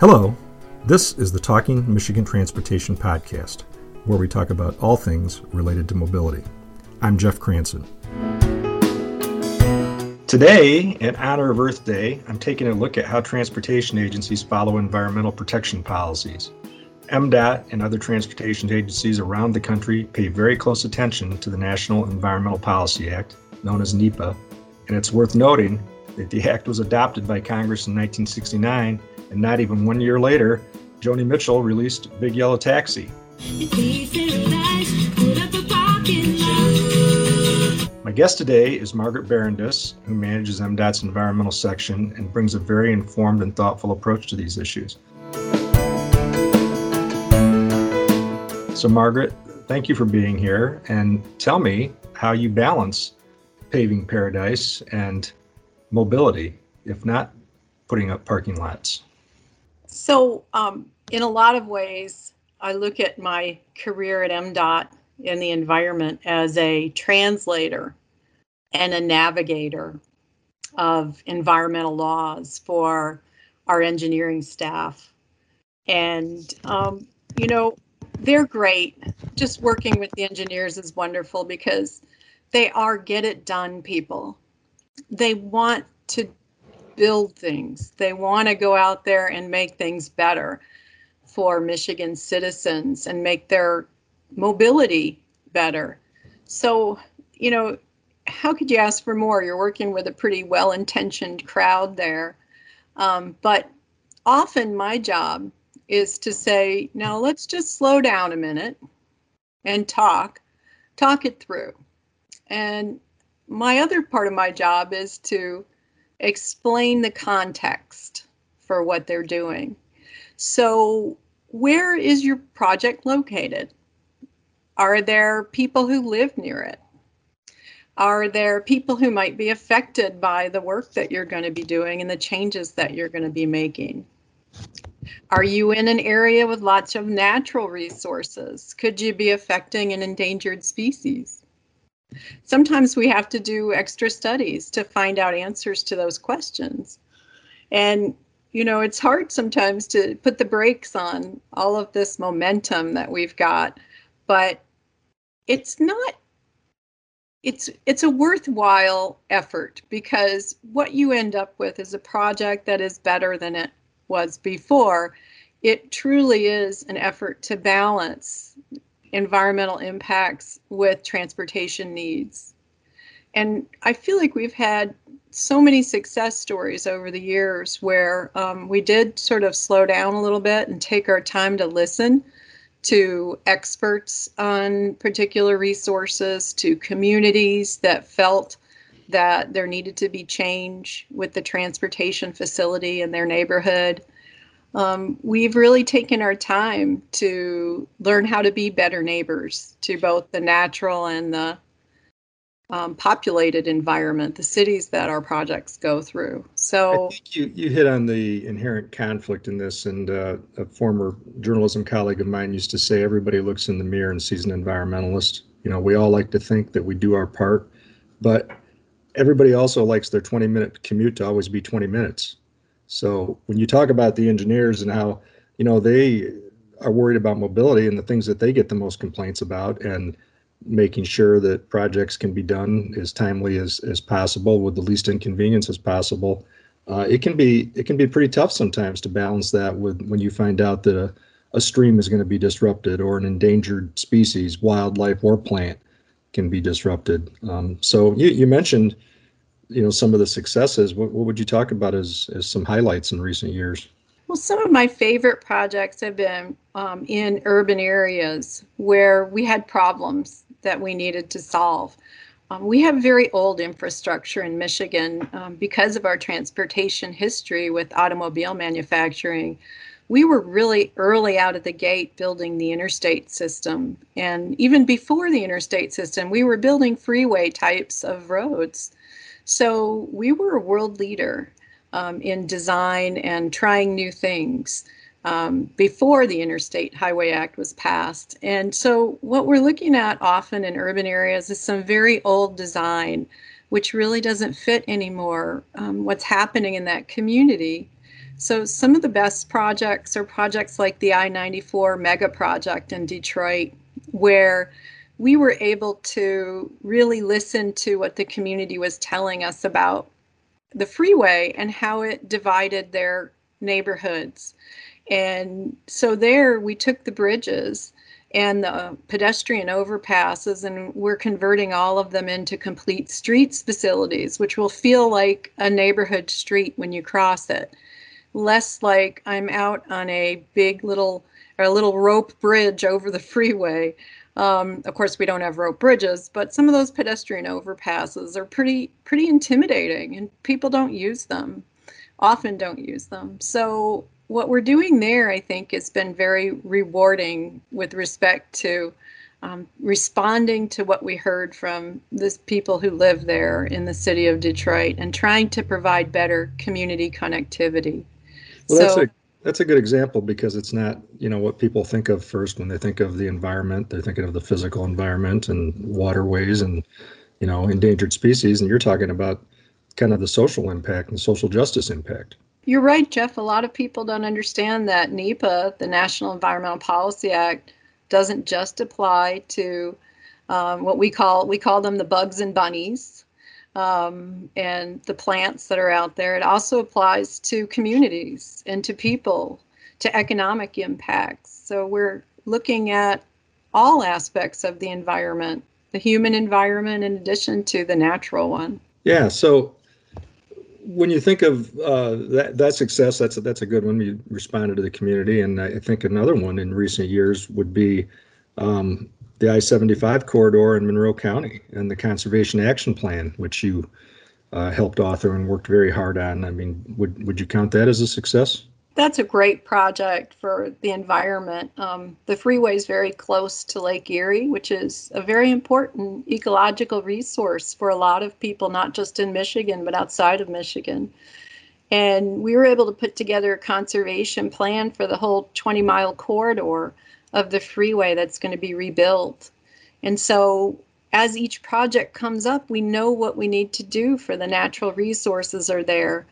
Hello, this is the Talking Michigan Transportation Podcast, where we talk about all things related to mobility. I'm Jeff Cranson. Today, in honor of Earth Day, I'm taking a look at how transportation agencies follow environmental protection policies. MDOT and other transportation agencies around the country pay very close attention to the National Environmental Policy Act, known as NEPA, and it's worth noting that the act was adopted by Congress in 1969, and not even one year later, Joni Mitchell released Big Yellow Taxi. My guest today is Margaret Barondess, who manages MDOT's environmental section and brings a very informed and thoughtful approach to these issues. So, Margaret, thank you for being here and tell me how you balance paving paradise and mobility, if not putting up parking lots? So, um, in a lot of ways, I look at my career at MDOT in the environment as a translator and a navigator of environmental laws for our engineering staff. And, um, you know, they're great. Just working with the engineers is wonderful because they are get it done people. They want to build things. They want to go out there and make things better for Michigan citizens and make their mobility better. So, you know, how could you ask for more? You're working with a pretty well intentioned crowd there. Um, but often my job is to say, now let's just slow down a minute and talk, talk it through. And my other part of my job is to explain the context for what they're doing. So, where is your project located? Are there people who live near it? Are there people who might be affected by the work that you're going to be doing and the changes that you're going to be making? Are you in an area with lots of natural resources? Could you be affecting an endangered species? Sometimes we have to do extra studies to find out answers to those questions. And, you know, it's hard sometimes to put the brakes on all of this momentum that we've got, but it's not it's it's a worthwhile effort because what you end up with is a project that is better than it was before it truly is an effort to balance environmental impacts with transportation needs. And I feel like we've had so many success stories over the years where um, we did sort of slow down a little bit and take our time to listen to experts on particular resources, to communities that felt that there needed to be change with the transportation facility in their neighborhood um, we've really taken our time to learn how to be better neighbors to both the natural and the um, populated environment, the cities that our projects go through. So you, you hit on the inherent conflict in this, and uh, a former journalism colleague of mine used to say everybody looks in the mirror and sees an environmentalist. You know, we all like to think that we do our part, but everybody also likes their 20 minute commute to always be 20 minutes. So when you talk about the engineers and how, you know, they are worried about mobility and the things that they get the most complaints about and making sure that projects can be done as timely as, as possible with the least inconvenience as possible. Uh, it can be it can be pretty tough sometimes to balance that with when you find out that a, a stream is going to be disrupted or an endangered species, wildlife or plant can be disrupted. Um, so you, you mentioned you know some of the successes what, what would you talk about as, as some highlights in recent years? Well some of my favorite projects have been um, in urban areas where we had problems that we needed to solve. Um, we have very old infrastructure in michigan um, because of our transportation history with automobile manufacturing. We were really early out of the gate building the interstate system and even before the interstate system we were building freeway types of roads so we were a world leader um, in design and trying new things um, before the Interstate Highway Act was passed. And so what we're looking at often in urban areas is some very old design, which really doesn't fit anymore. Um, what's happening in that community So, some of the best projects are projects like the I 94 mega project in Detroit, where we were able to really listen to what the community was telling us about the freeway and how it divided their neighborhoods. And so, there we took the bridges and the pedestrian overpasses, and we're converting all of them into complete streets facilities, which will feel like a neighborhood street when you cross it. Less like I'm out on a big little or a little rope bridge over the freeway. Um, of course, we don't have rope bridges, but some of those pedestrian overpasses are pretty pretty intimidating, and people don't use them. Often don't use them. So what we're doing there, I think, has been very rewarding with respect to um, responding to what we heard from the people who live there in the city of Detroit and trying to provide better community connectivity. Well, so, that's a that's a good example because it's not you know what people think of first when they think of the environment. They're thinking of the physical environment and waterways and you know endangered species, and you're talking about kind of the social impact and social justice impact. You're right, Jeff. A lot of people don't understand that NEPA, the National Environmental Policy Act, doesn't just apply to um, what we call we call them the bugs and bunnies um, and the plants that are out there. It also applies to communities and to people, to economic impacts. So we're looking at all aspects of the environment, the human environment, in addition to the natural one. Yeah. So when you think of uh, that that success, that's a, that's a good one. You responded to the community, and I think another one in recent years would be um, the I-75 corridor in Monroe County and the Conservation Action Plan, which you uh, helped author and worked very hard on. I mean, would would you count that as a success? That's a great project for the environment. Um, the freeway is very close to Lake Erie, which is a very important ecological resource for a lot of people, not just in Michigan, but outside of Michigan. And we were able to put together a conservation plan for the whole 20 mile corridor of the freeway that's going to be rebuilt. And so as each project comes up, we know what we need to do for the natural resources are there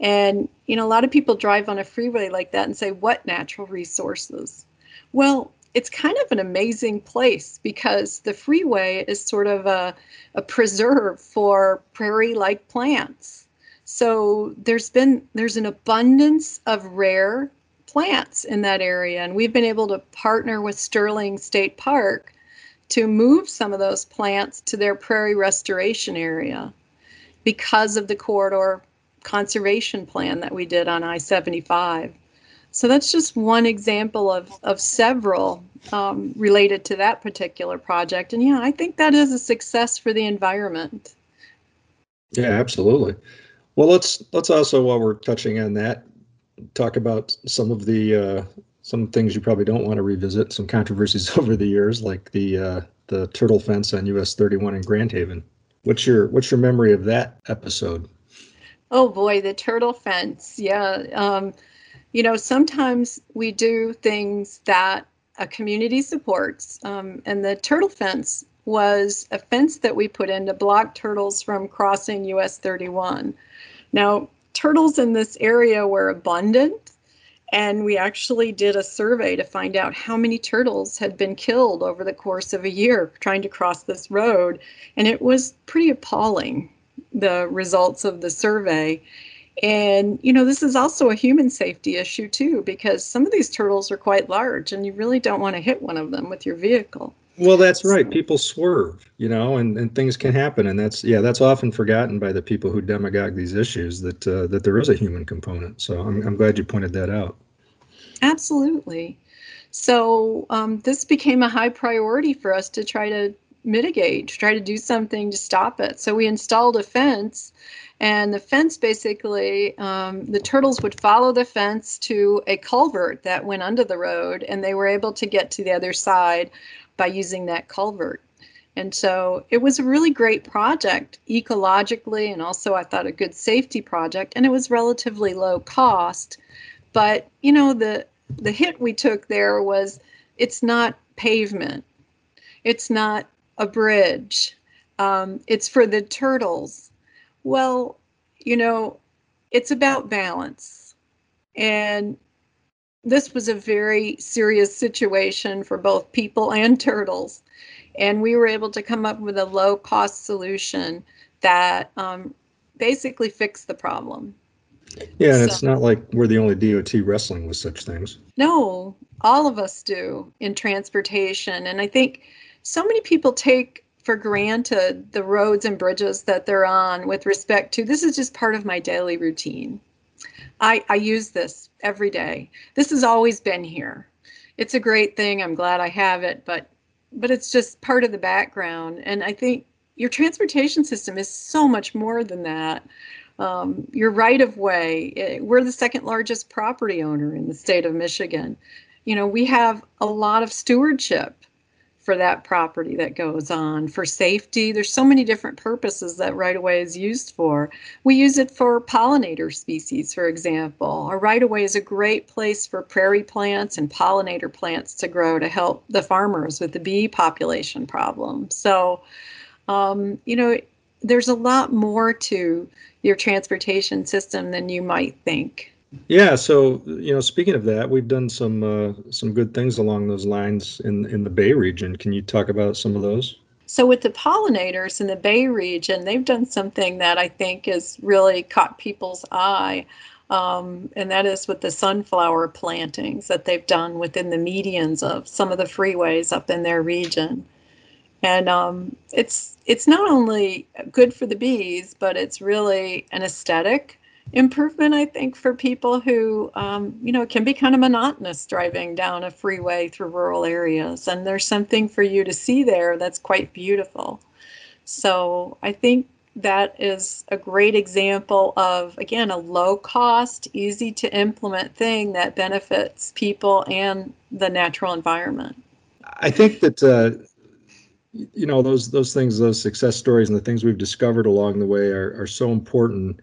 and, you know, a lot of people drive on a freeway like that and say, What natural resources? Well, it's kind of an amazing place because the freeway is sort of a, a preserve for prairie like plants. So there's been there's an abundance of rare plants in that area and we've been able to partner with Sterling State Park to move some of those plants to their prairie restoration area because of the corridor conservation plan that we did on I 75. So that's just one example of, of several um, related to that particular project. And yeah, I think that is a success for the environment. Yeah, absolutely. Well, let's let's also, while we're touching on that, talk about some of the uh, some things you probably don't want to revisit, some controversies over the years, like the uh, the turtle fence on US 31 in Grand Haven. What's your what's your memory of that episode? Oh boy, the turtle fence. Yeah. Um, you know, sometimes we do things that a community supports. Um, and the turtle fence was a fence that we put in to block turtles from crossing US 31. Now, turtles in this area were abundant, and we actually did a survey to find out how many turtles had been killed over the course of a year trying to cross this road. And it was pretty appalling the results of the survey. And, you know, this is also a human safety issue too, because some of these turtles are quite large and you really don't want to hit one of them with your vehicle. Well, that's right. People swerve, you know, and, and things can happen. And that's, yeah, that's often forgotten by the people who demagogue these issues that, uh, that there is a human component. So I'm, I'm glad you pointed that out. Absolutely. So um, this became a high priority for us to try to mitigate, to try to do something to stop it. So we installed a fence, and the fence basically, um, the turtles would follow the fence to a culvert that went under the road, and they were able to get to the other side by using that culvert. And so it was a really great project ecologically, and also I thought a good safety project, and it was relatively low cost. But you know the the hit we took there was it's not pavement, it's not a bridge. Um, it's for the turtles. Well, you know, it's about balance. And this was a very serious situation for both people and turtles. And we were able to come up with a low cost solution that um, basically fixed the problem. Yeah, and so, it's not like we're the only DOT wrestling with such things. No, all of us do in transportation. And I think so many people take for granted the roads and bridges that they're on with respect to this is just part of my daily routine. I, I use this every day. This has always been here. It's a great thing. I'm glad I have it, but but it's just part of the background. And I think your transportation system is so much more than that. Um, your right of way, eh, we're the second largest property owner in the state of Michigan. You know, we have a lot of stewardship for that property that goes on for safety. There's so many different purposes that right of way is used for. We use it for pollinator species for example. A right of way is a great place for prairie plants and pollinator plants to grow to help the farmers with the bee population problem. So um, you know there's a lot more to your transportation system than you might think yeah, so you know, speaking of that, we've done some uh, some good things along those lines in in the Bay region. Can you talk about some of those? So with the pollinators in the Bay region, they've done something that I think has really caught people's eye. Um, and that is with the sunflower plantings that they've done within the medians of some of the freeways up in their region. And um, it's it's not only good for the bees, but it's really an aesthetic improvement, I think, for people who, um, you know, it can be kind of monotonous driving down a freeway through rural areas. And there's something for you to see there that's quite beautiful. So I think that is a great example of, again, a low cost, easy to implement thing that benefits people and the natural environment. I think that. Uh, you know those those things those success stories and the things we've discovered along the way are, are so important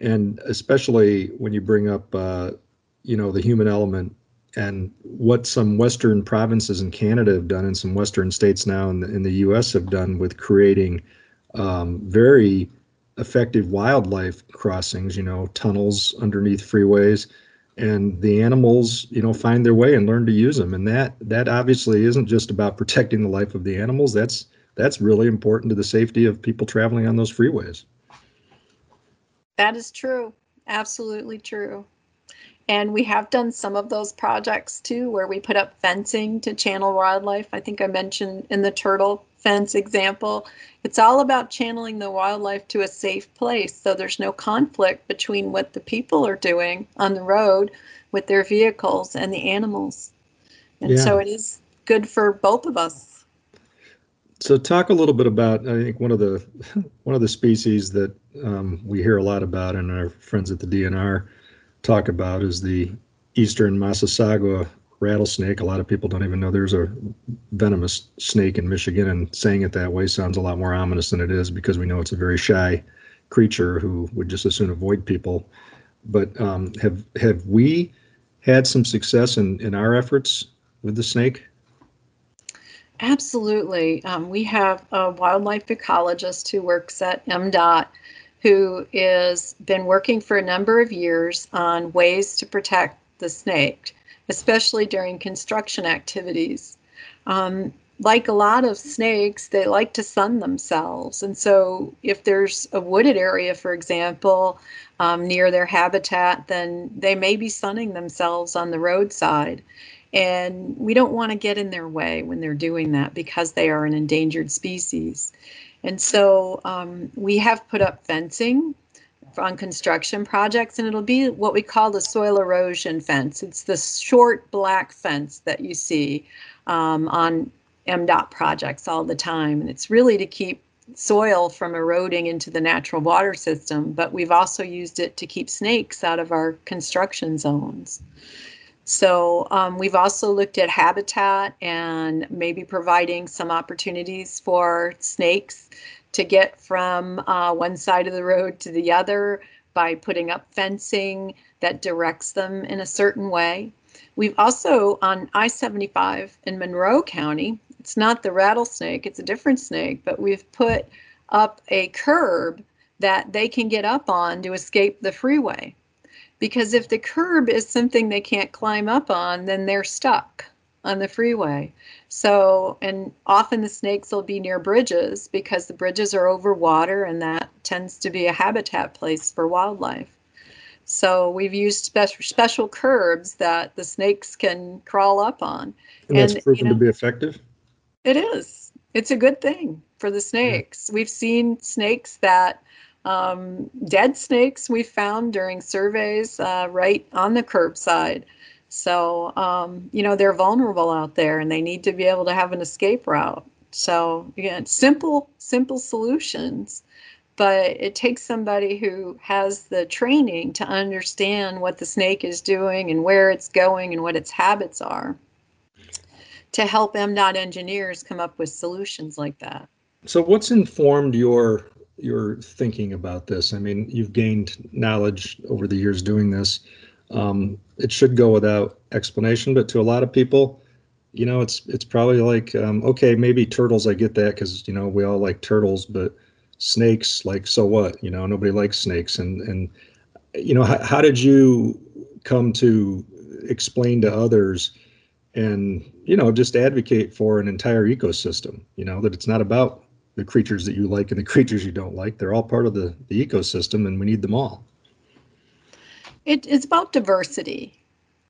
and especially when you bring up uh, you know the human element and what some western provinces in canada have done and some western states now in the, in the us have done with creating um, very effective wildlife crossings you know tunnels underneath freeways. And the animals you know find their way and learn to use them. And that that obviously isn't just about protecting the life of the animals. That's that's really important to the safety of people traveling on those freeways that is true. Absolutely true. And we have done some of those projects too, where we put up fencing to channel wildlife. I think I mentioned in the turtle fence example, it's all about channeling the wildlife to a safe place so there's no conflict between what the people are doing on the road with their vehicles and the animals. And yeah. so it is good for both of us so talk a little bit about I think one of the one of the species that um, we hear a lot about and our friends at the DNR talk about is the eastern Massasauga rattlesnake. A lot of people don't even know there's a venomous snake in Michigan, and saying it that way sounds a lot more ominous than it is because we know it's a very shy creature who would just as soon avoid people. But um, have have we had some success in in our efforts with the snake? Absolutely. Um, we have a wildlife ecologist who works at MDOT who has been working for a number of years on ways to protect the snake, especially during construction activities. Um, like a lot of snakes, they like to sun themselves. And so, if there's a wooded area, for example, um, near their habitat, then they may be sunning themselves on the roadside. And we don't want to get in their way when they're doing that because they are an endangered species. And so um, we have put up fencing on construction projects, and it'll be what we call the soil erosion fence. It's the short black fence that you see um, on MDOT projects all the time. And it's really to keep soil from eroding into the natural water system, but we've also used it to keep snakes out of our construction zones. So um, we've also looked at habitat and maybe providing some opportunities for snakes to get from uh, one side of the road to the other by putting up fencing that directs them in a certain way. We've also on I 75 in Monroe County, it's not the rattlesnake, it's a different snake, but we've put up a curb that they can get up on to escape the freeway. Because if the curb is something they can't climb up on, then they're stuck on the freeway. So, and often the snakes will be near bridges because the bridges are over water and that tends to be a habitat place for wildlife. So we've used special special curbs that the snakes can crawl up on. And that's proven you know, to be effective? It is. It's a good thing for the snakes. Yeah. We've seen snakes that um, dead snakes we found during surveys uh, right on the curbside. So, um, you know, they're vulnerable out there and they need to be able to have an escape route. So, again, simple, simple solutions, but it takes somebody who has the training to understand what the snake is doing and where it's going and what its habits are to help MDOT engineers come up with solutions like that. So, what's informed your your thinking about this? I mean, you've gained knowledge over the years doing this. Um, it should go without explanation, but to a lot of people, you know, it's it's probably like, um, okay, maybe turtles. I get that because you know we all like turtles, but snakes, like, so what? You know, nobody likes snakes. And and you know, how, how did you come to explain to others and you know just advocate for an entire ecosystem? You know that it's not about the creatures that you like and the creatures you don't like. They're all part of the, the ecosystem, and we need them all. It, it's about diversity.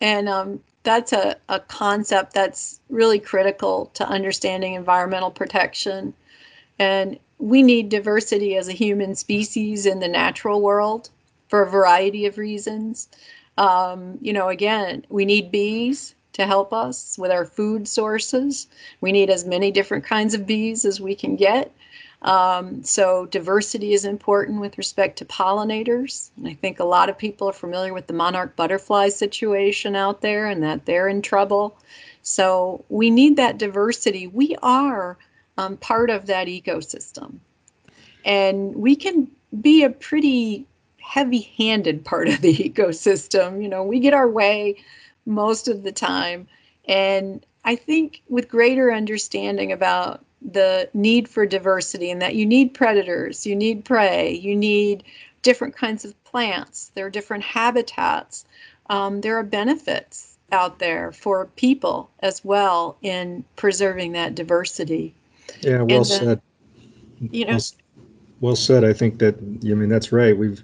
And um, that's a, a concept that's really critical to understanding environmental protection. And we need diversity as a human species in the natural world for a variety of reasons. Um, you know, again, we need bees to help us with our food sources. We need as many different kinds of bees as we can get. Um, so diversity is important with respect to pollinators. And I think a lot of people are familiar with the monarch butterfly situation out there and that they're in trouble. So we need that diversity. We are um, part of that ecosystem. And we can be a pretty heavy handed part of the ecosystem. You know, we get our way most of the time. And I think with greater understanding about the need for diversity and that you need predators, you need prey, you need different kinds of plants, there are different habitats. Um, there are benefits out there for people as well in preserving that diversity. Yeah, well then, said. You know, well, well said. I think that I mean that's right. We've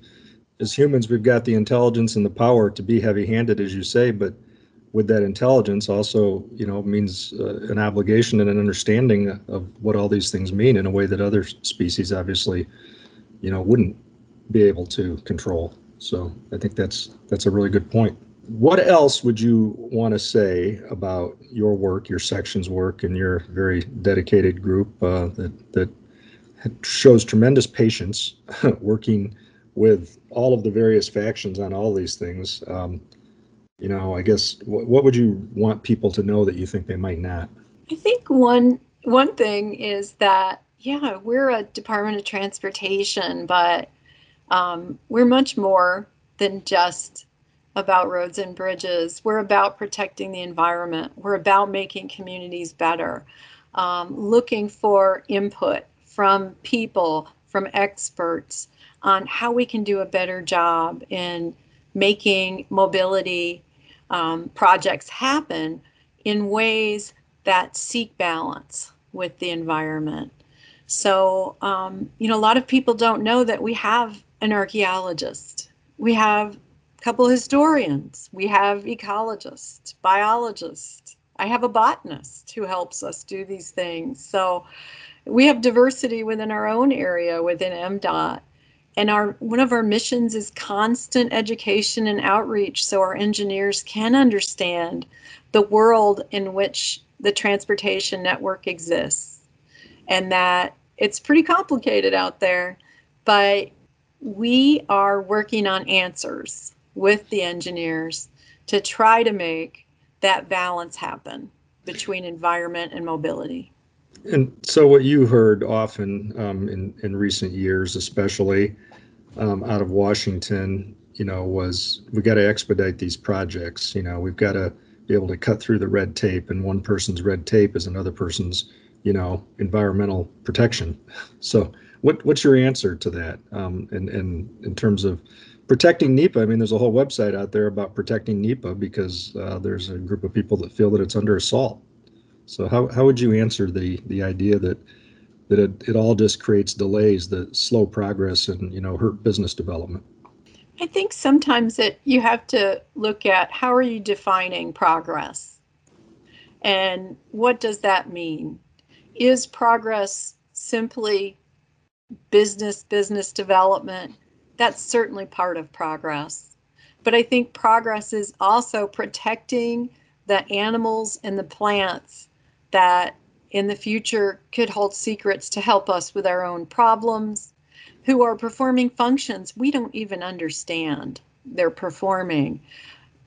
as humans we've got the intelligence and the power to be heavy-handed, as you say, but with that intelligence also you know means uh, an obligation and an understanding of what all these things mean in a way that other species obviously you know wouldn't be able to control. So i think that's that's a really good point. What else would you want to say about your work your section's work and your very dedicated group uh, that that shows tremendous patience working with all of the various factions on all these things? Um, you know, I guess what, what would you want people to know that you think they might not? I think one one thing is that yeah, we're a Department of Transportation, but um, we're much more than just about roads and bridges. We're about protecting the environment. We're about making communities better, um, looking for input from people, from experts on how we can do a better job in making mobility um, projects happen in ways that seek balance with the environment. So, um, you know, a lot of people don't know that we have an archaeologist, we have a couple historians, we have ecologists, biologists. I have a botanist who helps us do these things. So, we have diversity within our own area within MDOT and our one of our missions is constant education and outreach so our engineers can understand the world in which the transportation network exists and that it's pretty complicated out there but we are working on answers with the engineers to try to make that balance happen between environment and mobility and so, what you heard often um, in in recent years, especially um, out of Washington, you know, was we got to expedite these projects. You know, we've got to be able to cut through the red tape, and one person's red tape is another person's, you know, environmental protection. So, what what's your answer to that? Um, and and in terms of protecting NEPA, I mean, there's a whole website out there about protecting NEPA because uh, there's a group of people that feel that it's under assault. So how, how would you answer the the idea that that it, it all just creates delays that slow progress and you know hurt business development? I think sometimes that you have to look at how are you defining progress? And what does that mean? Is progress simply business business development? That's certainly part of progress. But I think progress is also protecting the animals and the plants that in the future could hold secrets to help us with our own problems, who are performing functions we don't even understand they're performing.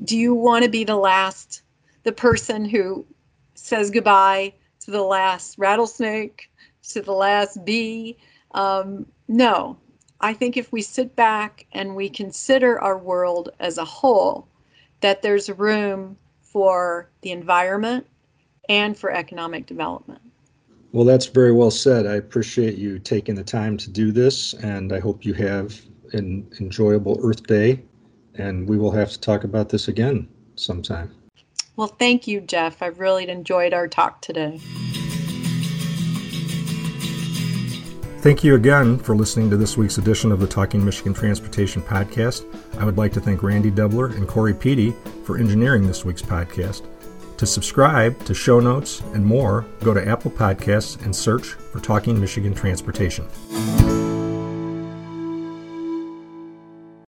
Do you want to be the last, the person who says goodbye to the last rattlesnake, to the last bee? Um, no. I think if we sit back and we consider our world as a whole, that there's room for the environment, and for economic development. Well, that's very well said. I appreciate you taking the time to do this, and I hope you have an enjoyable Earth Day. And we will have to talk about this again sometime. Well, thank you, Jeff. I've really enjoyed our talk today. Thank you again for listening to this week's edition of the Talking Michigan Transportation Podcast. I would like to thank Randy Dubler and Corey Peedy for engineering this week's podcast. To subscribe to show notes and more, go to Apple Podcasts and search for Talking Michigan Transportation.